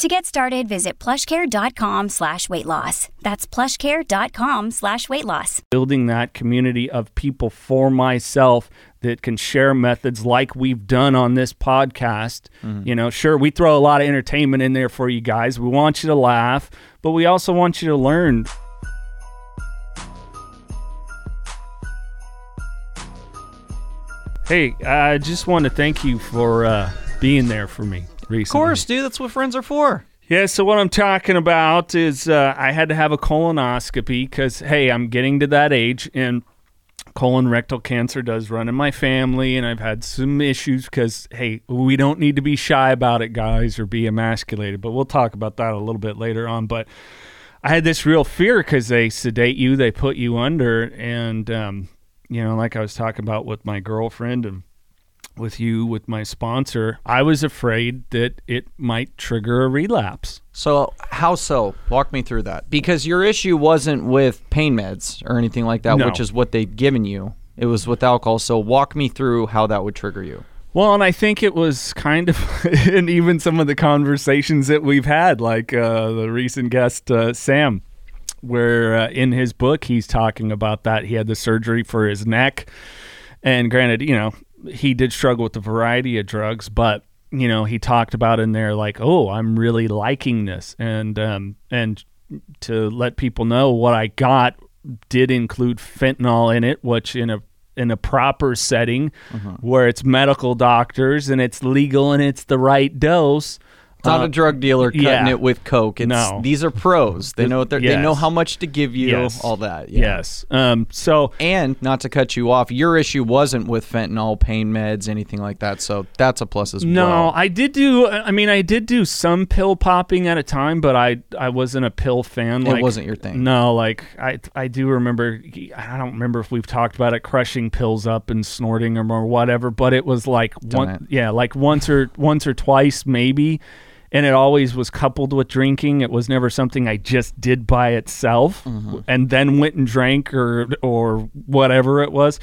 To get started, visit plushcare.com slash weight loss. That's plushcare.com slash weight loss. building that community of people for myself that can share methods like we've done on this podcast. You know, sure, we throw a lot of entertainment in there for you guys. We want you to laugh, but we also want you to learn. Hey, I just want to thank you for uh, being there for me recently. Of course, dude. That's what friends are for. Yeah, so what I'm talking about is uh, I had to have a colonoscopy because, hey, I'm getting to that age and colon rectal cancer does run in my family and I've had some issues because, hey, we don't need to be shy about it, guys, or be emasculated. But we'll talk about that a little bit later on. But I had this real fear because they sedate you, they put you under. And, um, you know, like I was talking about with my girlfriend and with you, with my sponsor, I was afraid that it might trigger a relapse. So how so? Walk me through that. Because your issue wasn't with pain meds or anything like that, No. which is what they'd given you. It was with alcohol. So walk me through how that would trigger you. Well, and I think it was kind of, and even some of the conversations that we've had, like uh, the recent guest, uh, Sam, where uh, in his book he's talking about that. He had the surgery for his neck. And granted, you know, he did struggle with a variety of drugs, but you know, he talked about in there like, "Oh, I'm really liking this," and um, and to let people know what I got did include fentanyl in it, which in a in a proper setting where it's medical doctors and it's legal and it's the right dose. It's not uh, a drug dealer cutting yeah. it with coke. It's, No. These are pros. They know what they're, they know how much to give you, Yes. all that. Yeah. Yes. Um. So And not to cut you off, your issue wasn't with fentanyl, pain meds, anything like that. So that's a plus as No, well. No, I did do. I mean, I did do some pill popping at a time, but I I wasn't a pill fan. It wasn't your thing. No, like I I do remember. I don't remember if we've talked about it, crushing pills up and snorting them or whatever. But it was like Done one, it. yeah, like once or once or twice maybe, and it always was coupled with drinking. It was never something I just did by itself Mm-hmm. and then went and drank or or whatever it was.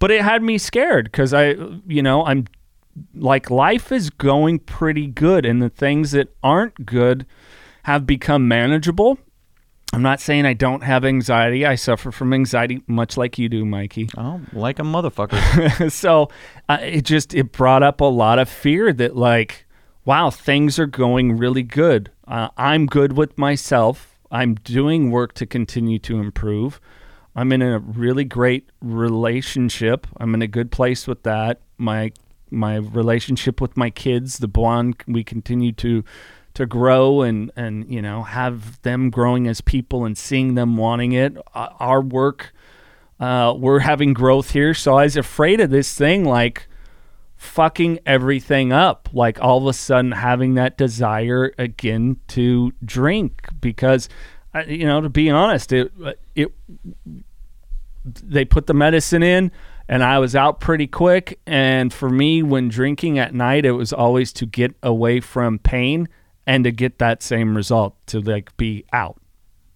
But it had me scared because I, you know, I'm like life is going pretty good and the things that aren't good have become manageable i'm not saying i don't have anxiety i suffer from anxiety much like you do mikey Oh, like a motherfucker. so uh, it just it brought up a lot of fear that like wow things are going really good. Uh, i'm good with myself. I'm doing work to continue to improve. I'm in a really great relationship. I'm in a good place with that. My my relationship with my kids the bond we continue to to grow and and you know have them growing as people and seeing them wanting it. Uh, our work uh, we're having growth here. So I was afraid of this thing, like fucking everything up. Like all of a sudden having that desire again to drink because, you know, to be honest, it it they put the medicine in. And I was out pretty quick. And for me, when drinking at night, it was always to get away from pain and to get that same result to like be out.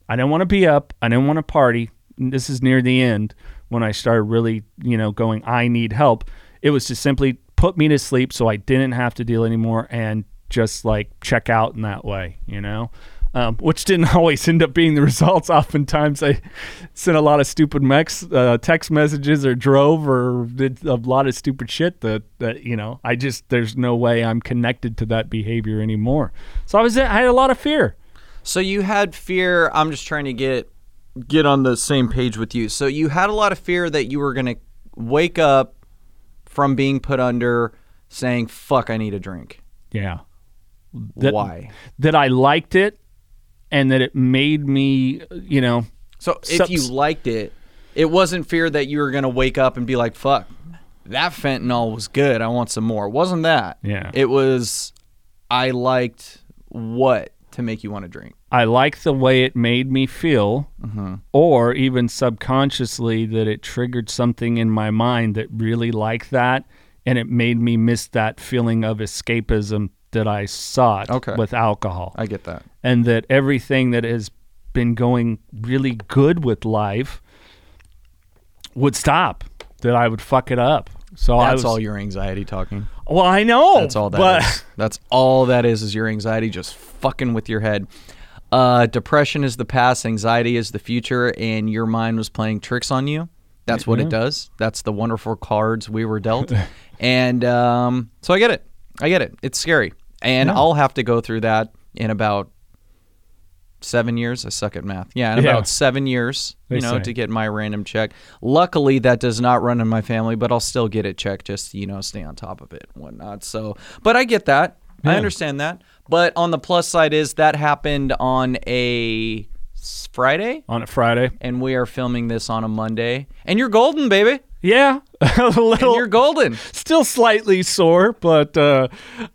I didn't want to be up. I didn't want to party. This is near the end when I started really, you know, going, I need help. It was to simply put me to sleep so I didn't have to deal anymore and just like check out in that way, you know? Um, which didn't always end up being the results. Oftentimes, I sent a lot of stupid mex, uh, text messages or drove or did a lot of stupid shit that, that, you know, I just, there's no way I'm connected to that behavior anymore. So I was, I had a lot of fear. So you had fear. I'm just trying to get get on the same page with you. So you had a lot of fear that you were going to wake up from being put under saying, "Fuck, I need a drink." Yeah. That- Why? That I liked it and that it made me, you know, So if Subs- you liked it, it wasn't fear that you were going to wake up and be like, "Fuck, that fentanyl was good. I want some more." It wasn't that. Yeah. It was I liked what to make you want to drink. I like the way it made me feel, Mm-hmm. or even subconsciously that it triggered something in my mind that really liked that, and it made me miss that feeling of escapism that I sought Okay. with alcohol, I get that. and that everything that has been going really good with life would stop, that I would fuck it up. So I That's was, all your anxiety talking. Well, I know. That's all that but, is. That's all that is is your anxiety just fucking with your head. Uh, depression is the past, anxiety is the future, and your mind was playing tricks on you. That's what it does. That's the wonderful cards we were dealt. and um, so I get it. I get it. It's scary. And I'll have to go through that in about seven years. I suck at math. Yeah, in Yeah. about seven years, you They know, say. to get my random check. Luckily, that does not run in my family, but I'll still get it checked just to, you know, stay on top of it and whatnot. So, but I get that. I understand that. But on the plus side is that happened on a Friday, on a Friday. and we are filming this on a Monday. And you're golden, baby. Yeah, a And little. you're golden. still slightly sore, but uh,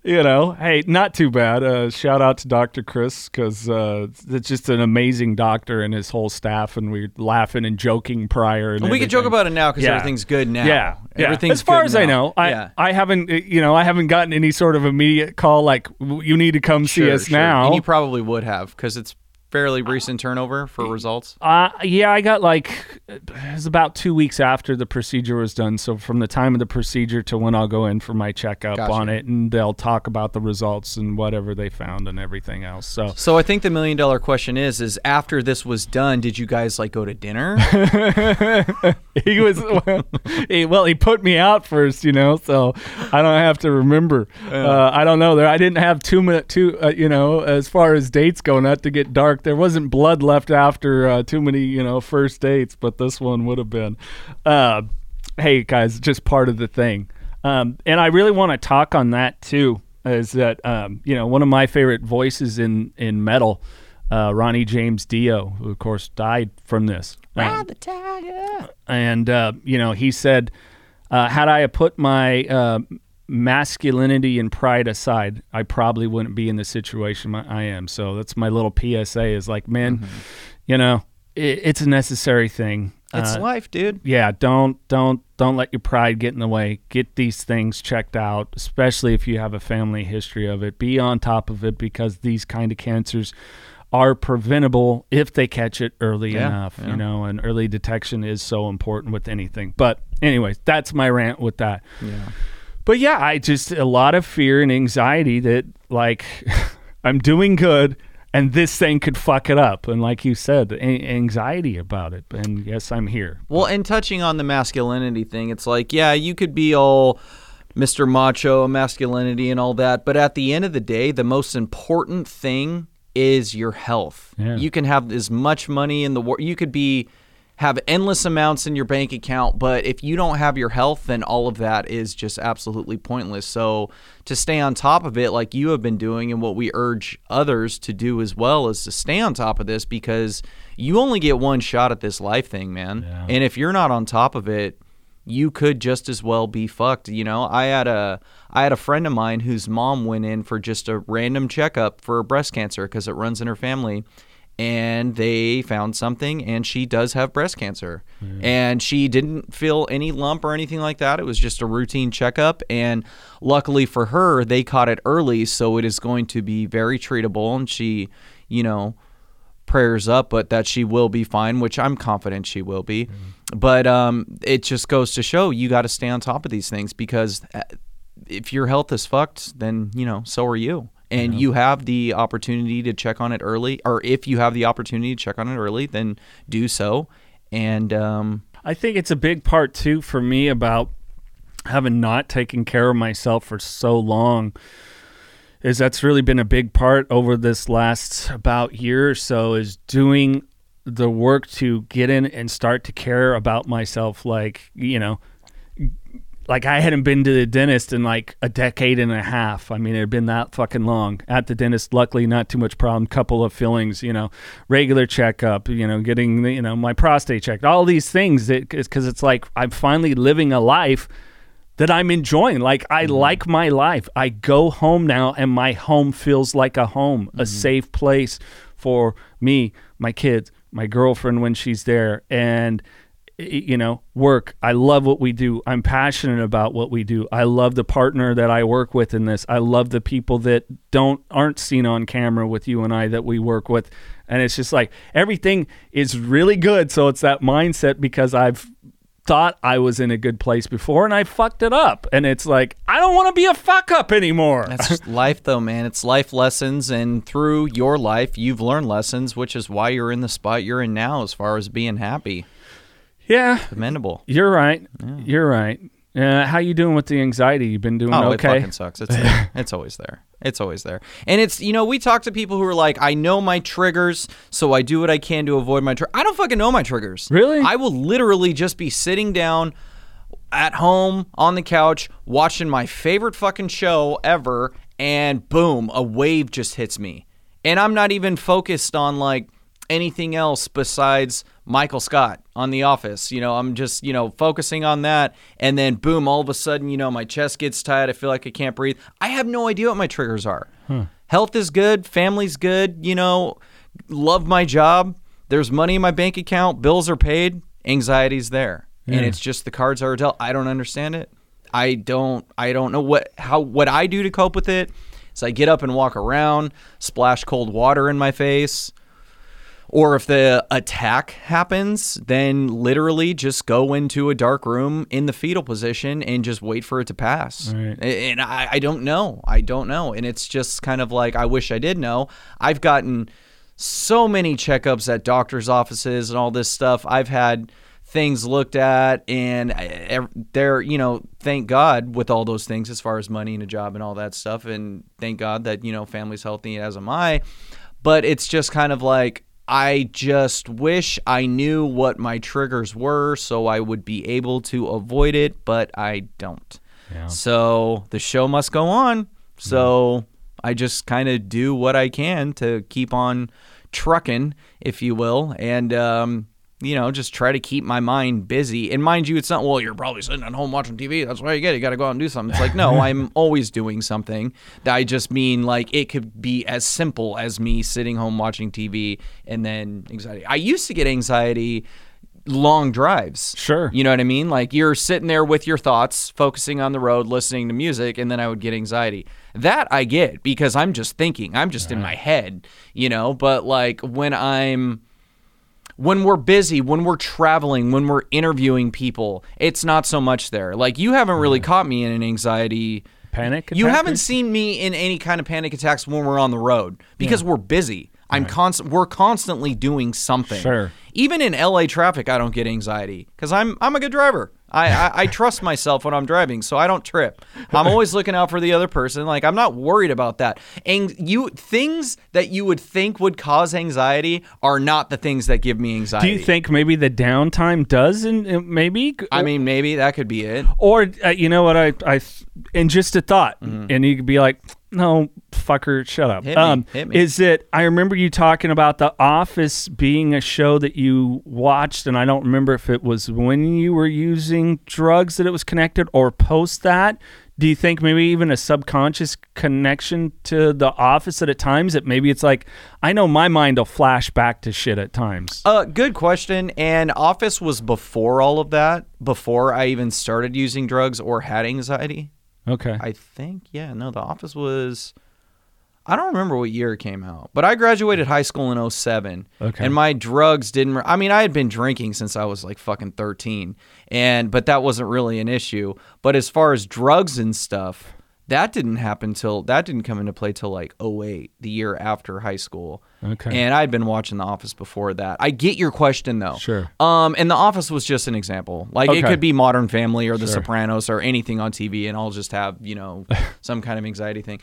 you know, hey, not too bad. Uh, shout out to Dr. Chris because uh, it's just an amazing doctor and his whole staff, and we're laughing and joking prior. And we can joke about it now because Yeah. everything's good now. Yeah, yeah. Everything's as far as I know, I yeah. I haven't uh, you know I haven't gotten any sort of immediate call like you need to come see us sure. now. And you probably would have because it's fairly recent turnover for results. Uh, yeah, I got like it was about two weeks after the procedure was done. So from the time of the procedure to when I'll go in for my checkup Gotcha. on it, and they'll talk about the results and whatever they found and everything else. So So I think the million dollar question is: is after this was done, did you guys like go to dinner? he was well he, well, he put me out first, you know, so I don't have to remember. Uh, I don't know. There, I didn't have too many, too, uh, you know, as far as dates go, not to get dark. There wasn't blood left after uh, too many, you know, first dates, but this one would have been. Uh, hey guys, just part of the thing. Um, and I really want to talk on that too. Is that um, you know one of my favorite voices in in metal, uh, Ronnie James Dio, who of course died from this. Um, the tiger. and uh, you know he said, uh, had I put my uh, masculinity and pride aside, I probably wouldn't be in the situation I am. So that's my little PSA. Is like, man, Mm-hmm. you know, it, it's a necessary thing. It's Uh, life, dude. yeah don't don't don't let your pride get in the way get these things checked out especially if you have a family history of it be on top of it because these kind of cancers are preventable if they catch it early Yeah, enough yeah. you know and early detection is so important with anything but anyways that's my rant with that Yeah. But yeah i just a lot of fear and anxiety that like i'm doing good and this thing could fuck it up and like you said a- anxiety about it and yes i'm here Well, and touching on the masculinity thing, it's like, yeah, you could be all Mr. Macho, masculinity, and all that, but at the end of the day, the most important thing is your health. Yeah. You can have as much money in the world. You could be have endless amounts in your bank account, but if you don't have your health, then all of that is just absolutely pointless. So to stay on top of it, like you have been doing, and what we urge others to do as well, is to stay on top of this because you only get one shot at this life thing, man. Yeah. And if you're not on top of it, you could just as well be fucked. You know, I had a I had a friend of mine whose mom went in for just a random checkup for breast cancer because it runs in her family, and they found something, and she does have breast cancer, and she didn't feel any lump or anything like that. It was just a routine checkup, and luckily for her, they caught it early, so it is going to be very treatable, and she, you know prayers up, but that she will be fine, which I'm confident she will be. But um, it just goes to show you got to stay on top of these things because uh, if your health is fucked, then you know so are you. And you have the opportunity to check on it early, or if you have the opportunity to check on it early, then do so. And um, I think it's a big part too for me about having not taken care of myself for so long is that's really been a big part over this last about year or so is doing the work to get in and start to care about myself like you know like I hadn't been to the dentist in like a decade and a half. I mean, it had been that fucking long. At the dentist, luckily, not too much problem. Couple of fillings, you know, regular checkup, you know, getting the, you know my prostate checked. All these things, that because it's like I'm finally living a life that I'm enjoying. Like I Mm-hmm. like my life. I go home now and my home feels like a home, Mm-hmm. a safe place for me, my kids, my girlfriend when she's there and you know, work. I love what we do. I'm passionate about what we do. I love the partner that I work with in this. I love the people that don't aren't seen on camera with you and I that we work with. And it's just like everything is really good. So it's that mindset because I've thought I was in a good place before and I fucked it up. And it's like, I don't want to be a fuck up anymore. That's just life, though, man. It's life lessons, and through your life, you've learned lessons, which is why you're in the spot you're in now, as far as being happy. Yeah, Commendable. you're right. You're right. Uh, how you doing with the anxiety? You've been doing Oh, it fucking sucks. It's there. it's always there. It's always there. And it's you know we talk to people who are like, I know my triggers, so I do what I can to avoid my. Tr-. I don't fucking know my triggers. Really? I will literally just be sitting down at home on the couch watching my favorite fucking show ever, and boom, a wave just hits me, and I'm not even focused on like anything else besides Michael Scott on The Office. You know, I'm just, you know, focusing on that. And then boom, all of a sudden, you know, my chest gets tight. I feel like I can't breathe. I have no idea what my triggers are. Hmm. Health is good. Family's good. You know, love my job. There's money in my bank account. Bills are paid. Anxiety's there. And it's just the cards are dealt. I don't understand it. I don't I don't know what how what I do to cope with it. So I get up and walk around, splash cold water in my face, or if the attack happens, then literally just go into a dark room in the fetal position and just wait for it to pass. Right. And I, I don't know. I don't know. And it's just kind of like, I wish I did know. I've gotten so many checkups at doctor's offices and all this stuff. I've had things looked at and uh, I- they're you know thank god with all those things as far as money and a job and all that stuff and thank god that you know family's healthy as am i but it's just kind of like I just wish I knew what my triggers were so I would be able to avoid it, but I don't. So the show must go on. So I just kind of do what I can to keep on trucking, if you will, and um, you know, just try to keep my mind busy. And mind you, it's not well. You're probably sitting at home watching TV. That's why you get. it. You got to go out and do something. It's like no, I'm always doing something. I just mean like it could be as simple as me sitting home watching TV and then anxiety. I used to get anxiety long drives. Sure. You know what I mean? Like you're sitting there with your thoughts, focusing on the road, listening to music, and then I would get anxiety. That I get because I'm just thinking, I'm just in my head, you know? But like when I'm when we're busy, when we're traveling, when we're interviewing people, it's not so much there. Like you haven't really caught me in an anxiety Panic You attack haven't seen me in any kind of panic attacks when we're on the road because we're busy. I'm constant. We're constantly doing something. Sure. Even in LA traffic, I don't get anxiety because I'm I'm a good driver. I, I I trust myself when I'm driving, so I don't trip. I'm always looking out for the other person. Like I'm not worried about that. And you things that you would think would cause anxiety are not the things that give me anxiety. Do you think maybe the downtime does, and maybe? I mean, maybe that could be it. or uh, you know what? I, I, and just a thought, Mm-hmm. and you could be like, "No, fucker, shut up." Hit me, um, hit me. Is it? I remember you talking about The Office being a show that you watched, and I don't remember if it was when you were using drugs that it was connected, or post that. Do you think maybe even a subconscious connection to The Office that at times that maybe it's like I know my mind will flash back to shit at times. Uh, good question. And Office was before all of that, before I even started using drugs or had anxiety. Okay. I think, yeah, no, The Office was. I don't remember what year it came out, but I graduated high school in 07. Okay. And my drugs didn't. I mean, I had been drinking since I was like fucking 13, and but that wasn't really an issue. But as far as drugs and stuff, that didn't happen till that didn't come into play till like 08, the year after high school. Okay. And I'd been watching The Office before that. I get your question though. Sure. Um, and The Office was just an example. Like it could be Modern Family or The Sure. Sopranos or anything on TV, and I'll just have you know some kind of anxiety thing.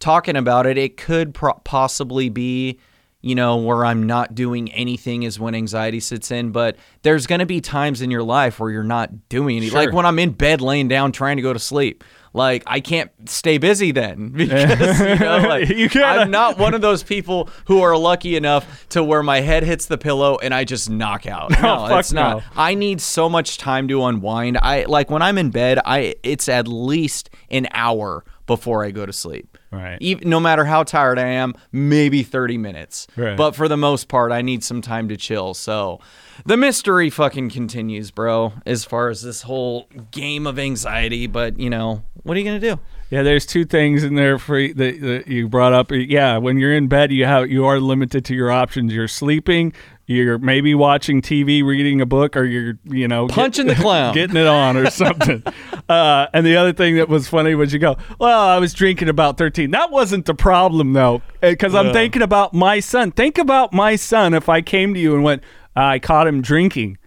Talking about it, it could pro- possibly be. You know, where I'm not doing anything is when anxiety sits in, but there's going to be times in your life where you're not doing anything. Sure. Like when I'm in bed laying down trying to go to sleep. Like I can't stay busy then because you know, like, You I'm not one of those people who are lucky enough to where my head hits the pillow and I just knock out. Oh, no, fuck that's not. no. I need so much time to unwind. I like when I'm in bed. I it's at least an hour before I go to sleep. Right. Even, no matter how tired I am, maybe 30 minutes. Right. But for the most part, I need some time to chill. So the mystery fucking continues, bro, as far as this whole game of anxiety. But, you know, what are you going to do? Yeah, there's two things in there for that, that you brought up. Yeah, when you're in bed, you have you are limited to your options. You're sleeping, you're maybe watching TV, reading a book, or you're you know get- Punching the clown. getting it on or something. uh, and the other thing that was funny was you go, well, I was drinking about 13. That wasn't the problem though, because I'm thinking about my son. Think about my son if I came to you and went, I caught him drinking.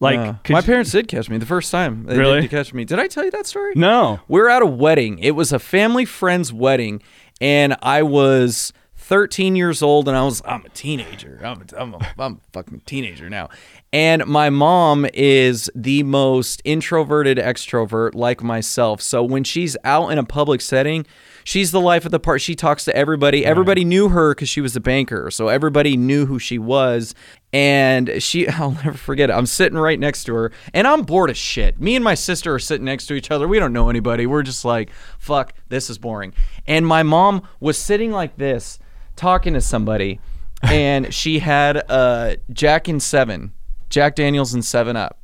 Like, Uh, could my you- parents did catch me the first time. They Really? did catch me. Did I tell you that story? No. We were at a wedding. It was a family friend's wedding, and I was 13 years old, and I was I'm a teenager. I'm a, I'm a, I'm a fucking teenager now. And my mom is the most introverted extrovert like myself. So when she's out in a public setting, she's the life of the part. She talks to everybody. Everybody knew her because she was a banker. So everybody knew who she was. And she, I'll never forget it. I'm sitting right next to her and I'm bored as shit. Me and my sister are sitting next to each other. We don't know anybody. We're just like, fuck, this is boring. And my mom was sitting like this, talking to somebody, and she had uh, Jack and Seven, Jack Daniels and Seven Up.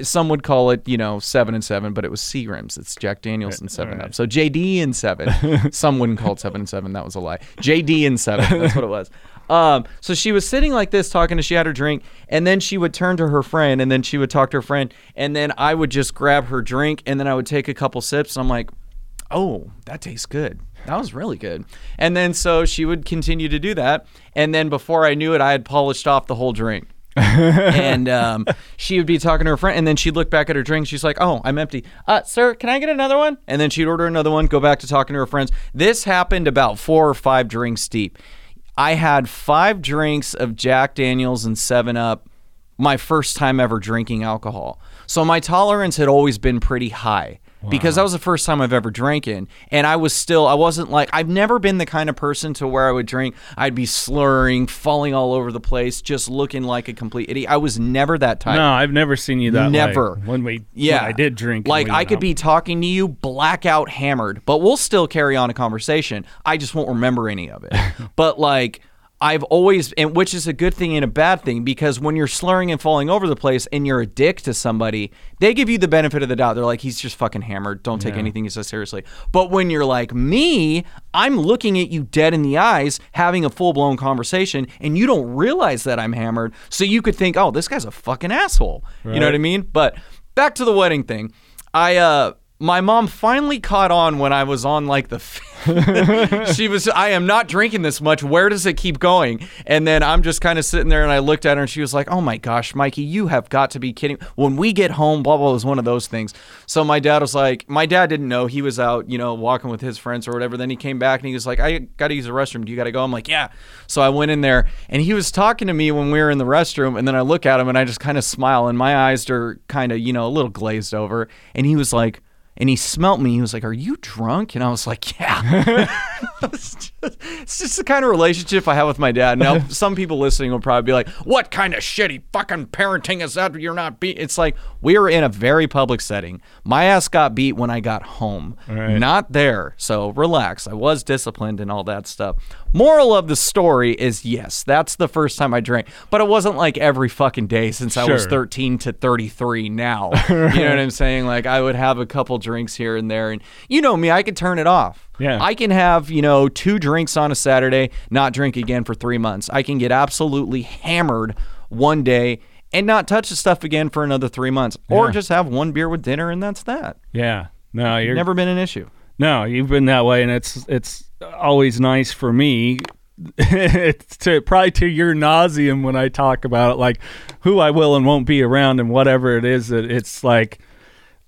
Some would call it, you know, seven and seven, but it was Seagrams. It's Jack Daniels and Seven Up. So JD and seven. Some wouldn't call it seven and seven. That was a lie. JD and seven. That's what it was. Um, so she was sitting like this, talking to. She had her drink, and then she would turn to her friend, and then she would talk to her friend, and then I would just grab her drink, and then I would take a couple sips, and I'm like, oh, that tastes good. That was really good. And then so she would continue to do that. And then before I knew it, I had polished off the whole drink. and um, she would be talking to her friend, and then she'd look back at her drink. She's like, "Oh, I'm empty. Uh, sir, can I get another one?" And then she'd order another one, go back to talking to her friends. This happened about four or five drinks deep. I had five drinks of Jack Daniels and Seven Up. My first time ever drinking alcohol, so my tolerance had always been pretty high because that was the first time I've ever drank in. And I was still, I wasn't like, I've never been the kind of person to where I would drink, I'd be slurring, falling all over the place, just looking like a complete idiot. I was never that type. No, I've never seen you that way. Never. When we, Yeah. when I did drink. Like, I could out. be talking to you blackout hammered, but we'll still carry on a conversation. I just won't remember any of it. but, like, I've always, and which is a good thing and a bad thing because when you're slurring and falling over the place and you're a dick to somebody, they give you the benefit of the doubt. They're like, he's just fucking hammered. Don't take anything he says seriously. But when you're like me, I'm looking at you dead in the eyes, having a full blown conversation, and you don't realize that I'm hammered. So you could think, oh, this guy's a fucking asshole. You know what I mean? But back to the wedding thing. I, uh, my mom finally caught on when I was on like the. she was. I am not drinking this much. Where does it keep going? And then I'm just kind of sitting there, and I looked at her, and she was like, "Oh my gosh, Mikey, you have got to be kidding." When we get home, blah blah was one of those things. So my dad was like, my dad didn't know he was out, you know, walking with his friends or whatever. Then he came back and he was like, "I got to use the restroom. Do you got to go?" I'm like, "Yeah." So I went in there, and he was talking to me when we were in the restroom, and then I look at him, and I just kind of smile, and my eyes are kind of, you know, a little glazed over, and he was like and he smelt me. He was like, "Are you drunk?" And I was like, "Yeah." it's, just, it's just the kind of relationship I have with my dad. Now, some people listening will probably be like, "What kind of shitty fucking parenting is that? You're not beat." It's like we were in a very public setting. My ass got beat when I got home, Right. not there. So relax. I was disciplined and all that stuff. Moral of the story is yes, that's the first time I drank, but it wasn't like every fucking day since I was 13 to 33 now. You know what I'm saying? Like I would have a couple drinks here and there and you know me, I could turn it off. Yeah. I can have, you know, two drinks on a Saturday, not drink again for 3 months. I can get absolutely hammered one day and not touch the stuff again for another 3 months or just have one beer with dinner and that's that. Yeah. No, you're Never been an issue. No, you've been that way, and it's it's always nice for me. it's to probably to your nauseum when I talk about it, like who I will and won't be around, and whatever it is that it's like.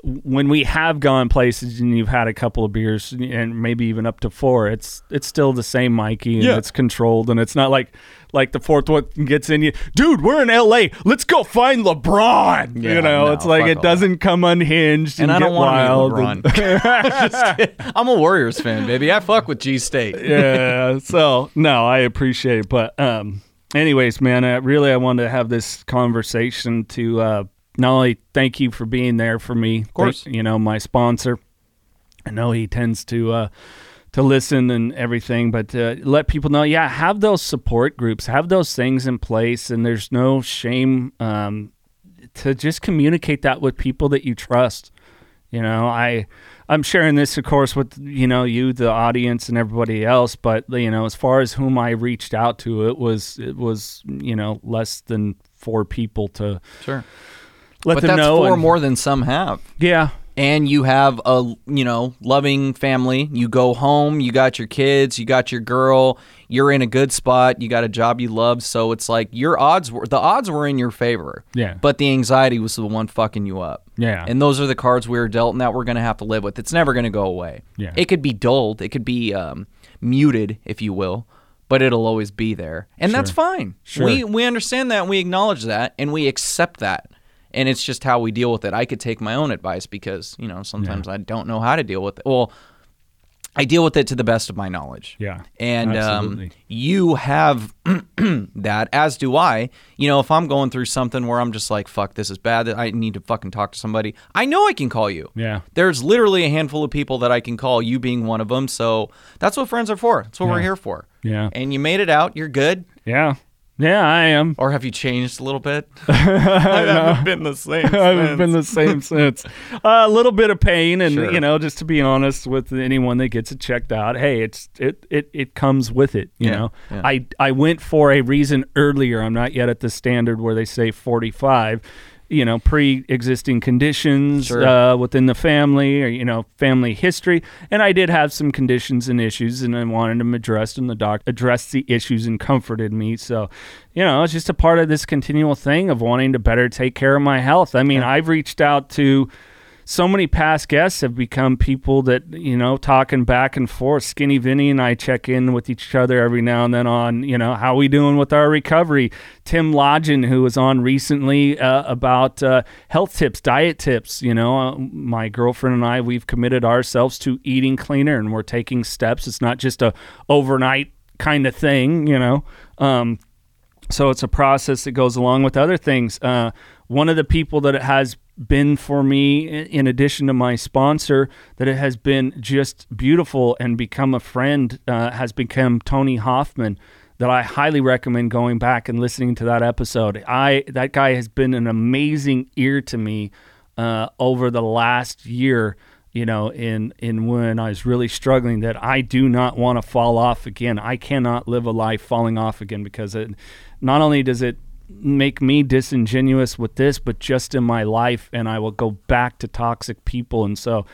When we have gone places and you've had a couple of beers and maybe even up to four, it's it's still the same Mikey and Yeah. it's controlled and it's not like like the fourth one gets in you, dude. We're in L.A. Let's go find LeBron. Yeah, you know, no, it's like it doesn't come unhinged and, And I get don't want wild to and- meet LeBron. Just kidding. I'm a Warriors fan, baby. I fuck with G State. yeah. So no, I appreciate it, but um, anyways, man, uh, really, I wanted to have this conversation to uh, not only thank you for being there for me, of course. you know, my sponsor. I know he tends to uh, to listen and everything, but uh, let people know, yeah, have those support groups, have those things in place, and there's no shame um, to just communicate that with people that you trust. You know, I I'm sharing this, of course, with you know you, the audience, and everybody else. But you know, as far as whom I reached out to, it was it was you know less than four people to Sure. Let but them that's know. four and- more than some have. Yeah, and you have a you know loving family. You go home you got your kids you got your girl. You're in a good spot. You got a job you love. So it's like your odds were the odds were in your favor. Yeah. but the anxiety was the one fucking you up. Yeah. and those are the cards we were dealt and that we're gonna have to live with. It's never gonna go away. Yeah. it could be dulled. It could be um, muted if you will but it'll always be there. And that's fine. Sure. we we understand that and we acknowledge that and we accept that and it's just how we deal with it. I could take my own advice because you know sometimes I don't know how to deal with it. Well, I deal with it to the best of my knowledge. Yeah, and um, you have that, as do I. You know, if I'm going through something where I'm just like, "Fuck, this is bad," I need to fucking talk to somebody. I know I can call you. Yeah. there's literally a handful of people that I can call. You being one of them. So that's what friends are for. That's what we're here for. Yeah. And you made it out. You're good. yeah, yeah. I am. Or have you changed a little bit? I haven't been the same. I haven't been the same since. a little bit of pain, and Sure. you know, just to be honest with anyone that gets it checked out, hey, it's it it, it comes with it. You Yeah, know, yeah. I I went for a reason earlier. I'm not yet at the standard where they say 45. You know, pre-existing conditions Sure. uh, within the family, or you know, family history, and I did have some conditions and issues, and I wanted them addressed, and the doc addressed the issues and comforted me. So, you know, it's just a part of this continual thing of wanting to better take care of my health. I mean, I've reached out to so many past guests have become people that you know talking back and forth. Skinny Vinny and I check in with each other every now and then on you know how we doing with our recovery. Tim Lodgen, who was on recently uh, about uh, health tips, diet tips. You know, uh, my girlfriend and I we've committed ourselves to eating cleaner, and we're taking steps. It's not just a overnight kind of thing. You know. Um, so it's a process that goes along with other things. Uh, one of the people that it has been for me, in addition to my sponsor, that it has been just beautiful and become a friend, uh, has become Tony Hoffman. That I highly recommend going back and listening to that episode. I that guy has been an amazing ear to me uh, over the last year you know, in in when I was really struggling that I do not want to fall off again. I cannot live a life falling off again because it not only does it make me disingenuous with this, but just in my life and I will go back to toxic people and so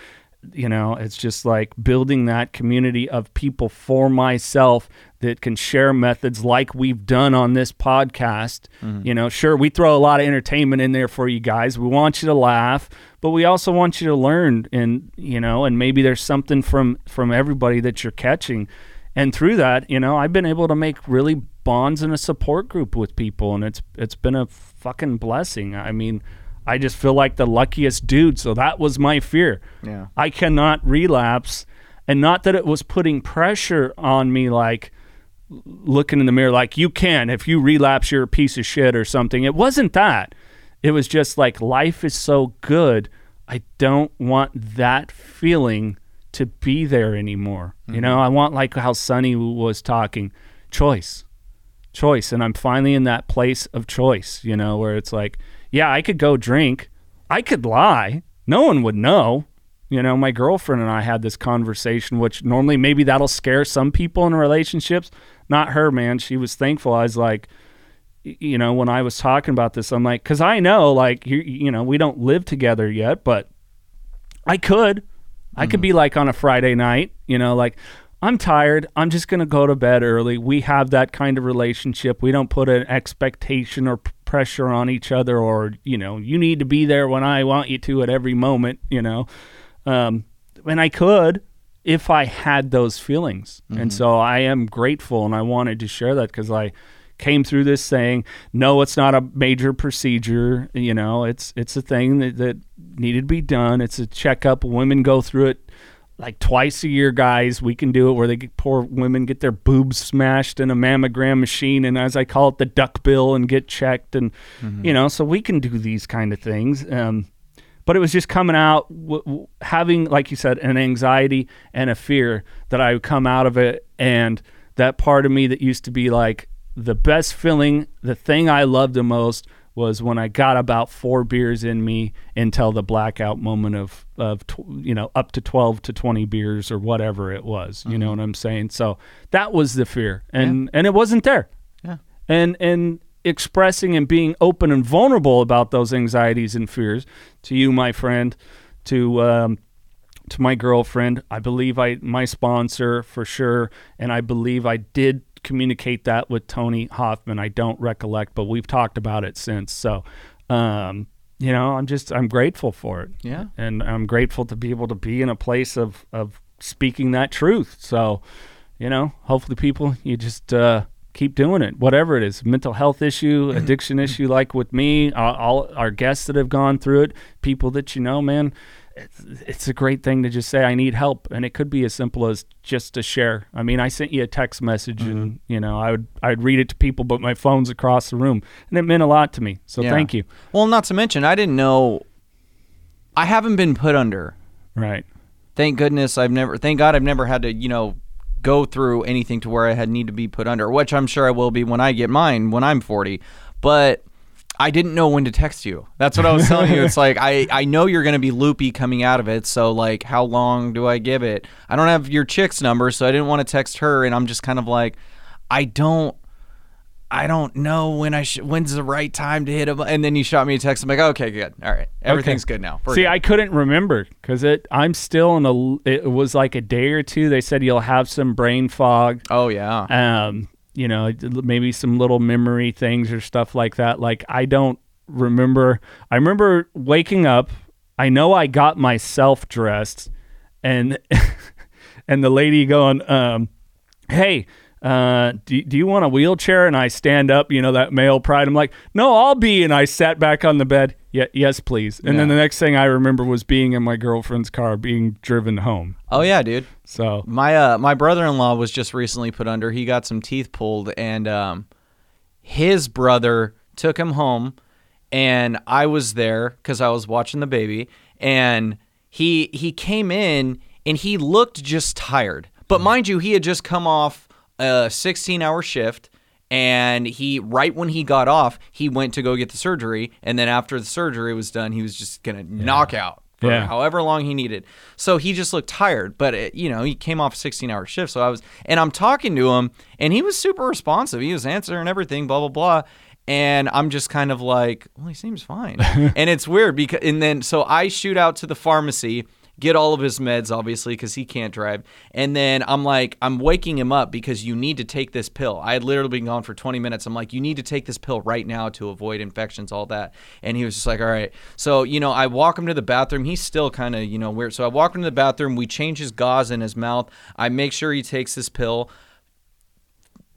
you know, it's just like building that community of people for myself that can share methods like we've done on this podcast. Mm-hmm. You know, sure, we throw a lot of entertainment in there for you guys. We want you to laugh, but we also want you to learn and, you know, and maybe there's something from from everybody that you're catching. And through that, you know, I've been able to make really bonds in a support group with people and it's it's been a fucking blessing. I mean, I just feel like the luckiest dude. So that was my fear. Yeah. I cannot relapse. And not that it was putting pressure on me, like looking in the mirror, like, you can. If you relapse, you're a piece of shit or something. It wasn't that. It was just like, life is so good. I don't want that feeling to be there anymore. You mm-hmm. know, I want, like how Sonny was talking, choice choice and i'm finally in that place of choice you know where it's like yeah i could go drink. I could lie. No one would know. You know my girlfriend and i had this conversation which normally maybe that'll scare some people in relationships. Not her man. She was thankful. I was like you know when i was talking about this i'm like because i know like you, you know we don't live together yet but I could. I could hmm. be like on a Friday night, you know, like I'm tired. I'm just going to go to bed early. We have that kind of relationship. We don't put an expectation or pressure on each other or you know you need to be there when I want you to at every moment you know um, and I could if I had those feelings and so I am grateful and I wanted to share that because I came through this saying no it's not a major procedure you know it's it's a thing that, that needed to be done it's a checkup women go through it like twice a year, guys. We can do it where they get poor women get their boobs smashed in a mammogram machine, and as I call it, the duck bill, and get checked, and you know, so we can do these kind of things. Um, but it was just coming out, w- w- having, like you said, an anxiety and a fear that I would come out of it, and that part of me that used to be like the best feeling, the thing I loved the most was when I got about four beers in me until the blackout moment of of tw- you know up to 12 to 20 beers or whatever it was you know what I'm saying? So that was the fear. And and it wasn't there. Yeah. and and expressing and being open and vulnerable about those anxieties and fears to you my friend to um to my girlfriend I believe I my sponsor for sure and I believe I did communicate that with Tony Hoffman I don't recollect but we've talked about it since so um you know I'm just I'm grateful for it Yeah. and I'm grateful to be able to be in a place of of speaking that truth. So, you know, hopefully people you just uh, keep doing it, whatever it is, mental health issue, addiction issue, like with me, all, all our guests that have gone through it, people that you know, man. It's, it's a great thing to just say I need help, and it could be as simple as just to share. I mean, I sent you a text message, and mm-hmm. you know, I would I'd read it to people, but my phone's across the room, and it meant a lot to me. So Yeah. thank you. Well, not to mention, I didn't know. I haven't been put under. Right. Thank goodness I've never. Thank God I've never had to, you know, go through anything to where I had need to be put under, which I'm sure I will be when I get mine when I'm 40. But I didn't know when to text you. That's what I was telling you. It's like I I know you're going to be loopy coming out of it. So like, how long do I give it? I don't have your chick's number, so I didn't want to text her, and I'm just kind of like, I don't. I don't know when I sh- when's the right time to hit him. And then you shot me a text. I'm like, okay, good, all right, everything's good now. We're See, good. I couldn't remember because it. I'm still in a. It was like a day or two. They said you'll have some brain fog. oh yeah, Um, you know, maybe some little memory things or stuff like that. Like I don't remember. I remember waking up. I know I got myself dressed, and and the lady going, um, "Hey." Uh, do, do you want a wheelchair? And I stand up, you know, that male pride. I'm like, no, I'll be. And I sat back on the bed. Yeah, yes, please. And then the next thing I remember was being in my girlfriend's car, being driven home. oh yeah, dude. So My uh my brother-in-law was just recently put under. He got some teeth pulled and um his brother took him home and I was there cuz I was watching the baby and he he came in and he looked just tired. But mind you, he had just come off a 16-hour shift and he right when he got off, he went to go get the surgery and then after the surgery was done, he was just going to knock out for Yeah. however long he needed. So he just looked tired, but it, you know, he came off a 16 hour shift. So I was, and I'm talking to him and he was super responsive. He was answering everything, blah, blah, blah. And I'm just kind of like, well, he seems fine. and it's weird because, and then, so I shoot out to the pharmacy, get all of his meds, obviously, because he can't drive. And then I'm like, I'm waking him up because you need to take this pill. I had literally been gone for 20 minutes. I'm like, you need to take this pill right now to avoid infections, all that. And he was just like, all right. So, you know, I walk him to the bathroom. He's still kind of, you know, weird. So I walk him to the bathroom. We change his gauze in his mouth. I make sure he takes this pill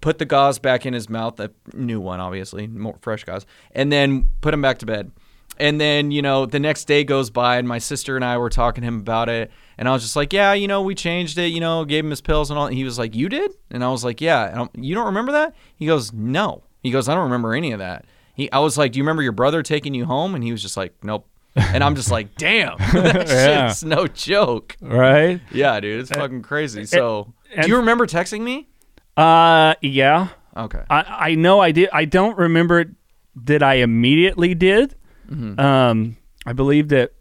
put the gauze back in his mouth, a new one, obviously, more fresh gauze, and then put him back to bed. And then, you know, the next day goes by, and my sister and I were talking to him about it. And I was just like, yeah, you know, we changed it, you know, gave him his pills and all. And he was like, you did? And I was like, yeah. You don't remember that? He goes, no. He goes, I don't remember any of that. He, I was like, do you remember your brother taking you home? And he was just like, nope. And I'm just like, damn, that Yeah. shit's no joke. right. Yeah, dude, it's fucking crazy. So, do you remember texting me? Uh, yeah. Okay. I, I know I did. I don't remember that I immediately did. Mm-hmm. Um, I believe that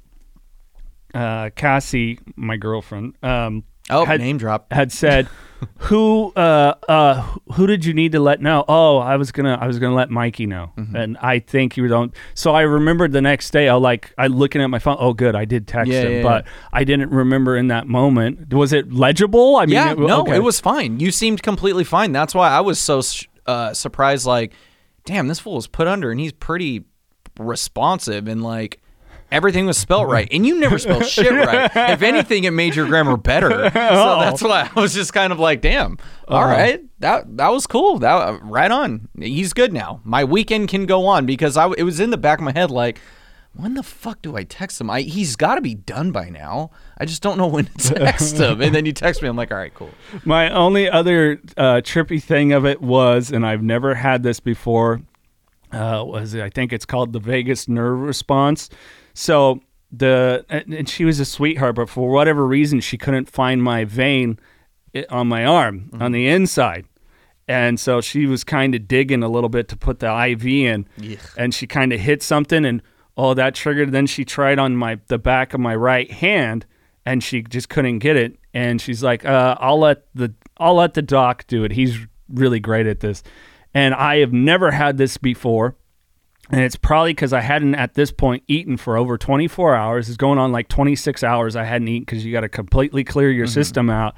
uh, Cassie, my girlfriend, um, Oh, had, name drop. had said, "Who, uh, uh, who did you need to let know?" Oh, I was gonna, I was gonna let Mikey know, Mm-hmm. and I think you don't. So I remembered the next day. I like, I looking at my phone. Oh, good, I did text Yeah, him, yeah, but I didn't remember in that moment. Was it legible? I mean, Yeah, it, no, okay. it was fine. You seemed completely fine. That's why I was so uh, surprised. Like, damn, this fool was put under and he's pretty responsive and like everything was spelt right. And you never spelled shit right. If anything, it made your grammar better. So that's why I was just kind of like, damn, all right, that that was cool. That right on. He's good now. My weekend can go on because I it was in the back of my head like. When the fuck do I text him? I, he's got to be done by now. I just don't know when to text him. And then you text me. I'm like, all right, cool. My only other uh, trippy thing of it was, and I've never had this before, uh, was I think it's called the vagus nerve response. So the and she was a sweetheart, but for whatever reason, she couldn't find my vein on my arm on the inside. And so she was kind of digging a little bit to put the IV in, and she kind of hit something, and oh, that triggered. Then she tried on my the back of my right hand, and she just couldn't get it. And she's like, uh, "I'll let the I'll let the doc do it. He's really great at this." And I have never had this before, and it's probably because I hadn't at this point eaten for over 24 hours. It's going on like 26 hours. I hadn't eaten because you got to completely clear your mm-hmm. system out.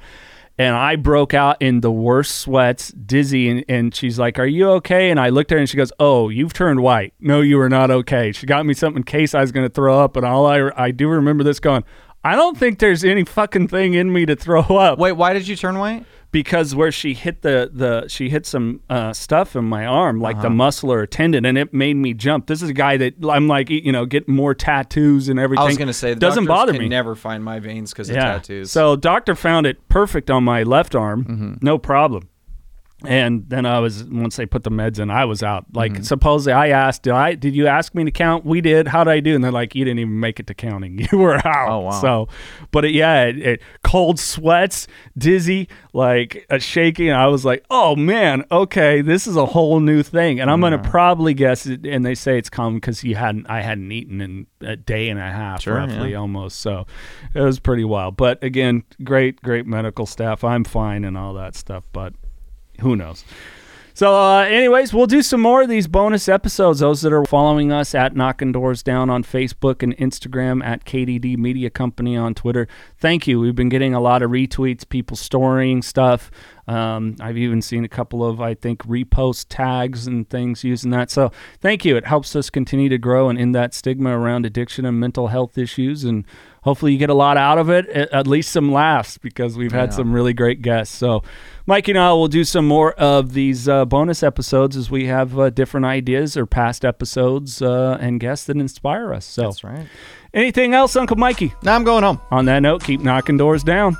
And I broke out in the worst sweats, dizzy, and, and she's like, "Are you okay?" And I looked at her and she goes, "Oh, you've turned white. No, you are not okay." She got me something in case I was going to throw up, and all I I do remember this going. I don't think there's any fucking thing in me to throw up Wait, why did you turn white? Because where she hit the the she hit some uh, stuff in my arm, like the muscle or tendon, and it made me jump. This is a guy that I'm like, you know, get more tattoos and everything. I was gonna say doesn't bother can me. Never find my veins because of yeah. tattoos. So doctor found it perfect on my left arm, Mm-hmm. no problem. And then I was once they put the meds in, I was out. Like Mm-hmm. supposedly, I asked, "Did I? Did you ask me to count? We did. How did I do?" And they're like, "You didn't even make it to counting. You were out." Oh, wow. So, but it, yeah, it, it, cold sweats, dizzy, like a shaking. I was like, "Oh man, okay, this is a whole new thing." And I'm gonna probably guess it. And they say it's common because you hadn't, I hadn't eaten in a day and a half, Sure, roughly yeah. almost. So it was pretty wild. But again, great, great medical staff. I'm fine and all that stuff. But who knows? So, uh, anyways, we'll do some more of these bonus episodes. Those that are following us at Knocking Doors Down on Facebook and Instagram, at KDD Media Company on Twitter. Thank you. We've been getting a lot of retweets, people storing stuff. Um, I've even seen a couple of, I think, repost tags and things using that. So, thank you. It helps us continue to grow and end that stigma around addiction and mental health issues. And hopefully, you get a lot out of it, at, least some laughs, because we've had some really great guests. So, Mikey and I will do some more of these uh, bonus episodes as we have uh, different ideas or past episodes uh, and guests that inspire us. So, That's right. anything else, Uncle Mikey? Now I'm going home. On that note, keep knocking doors down.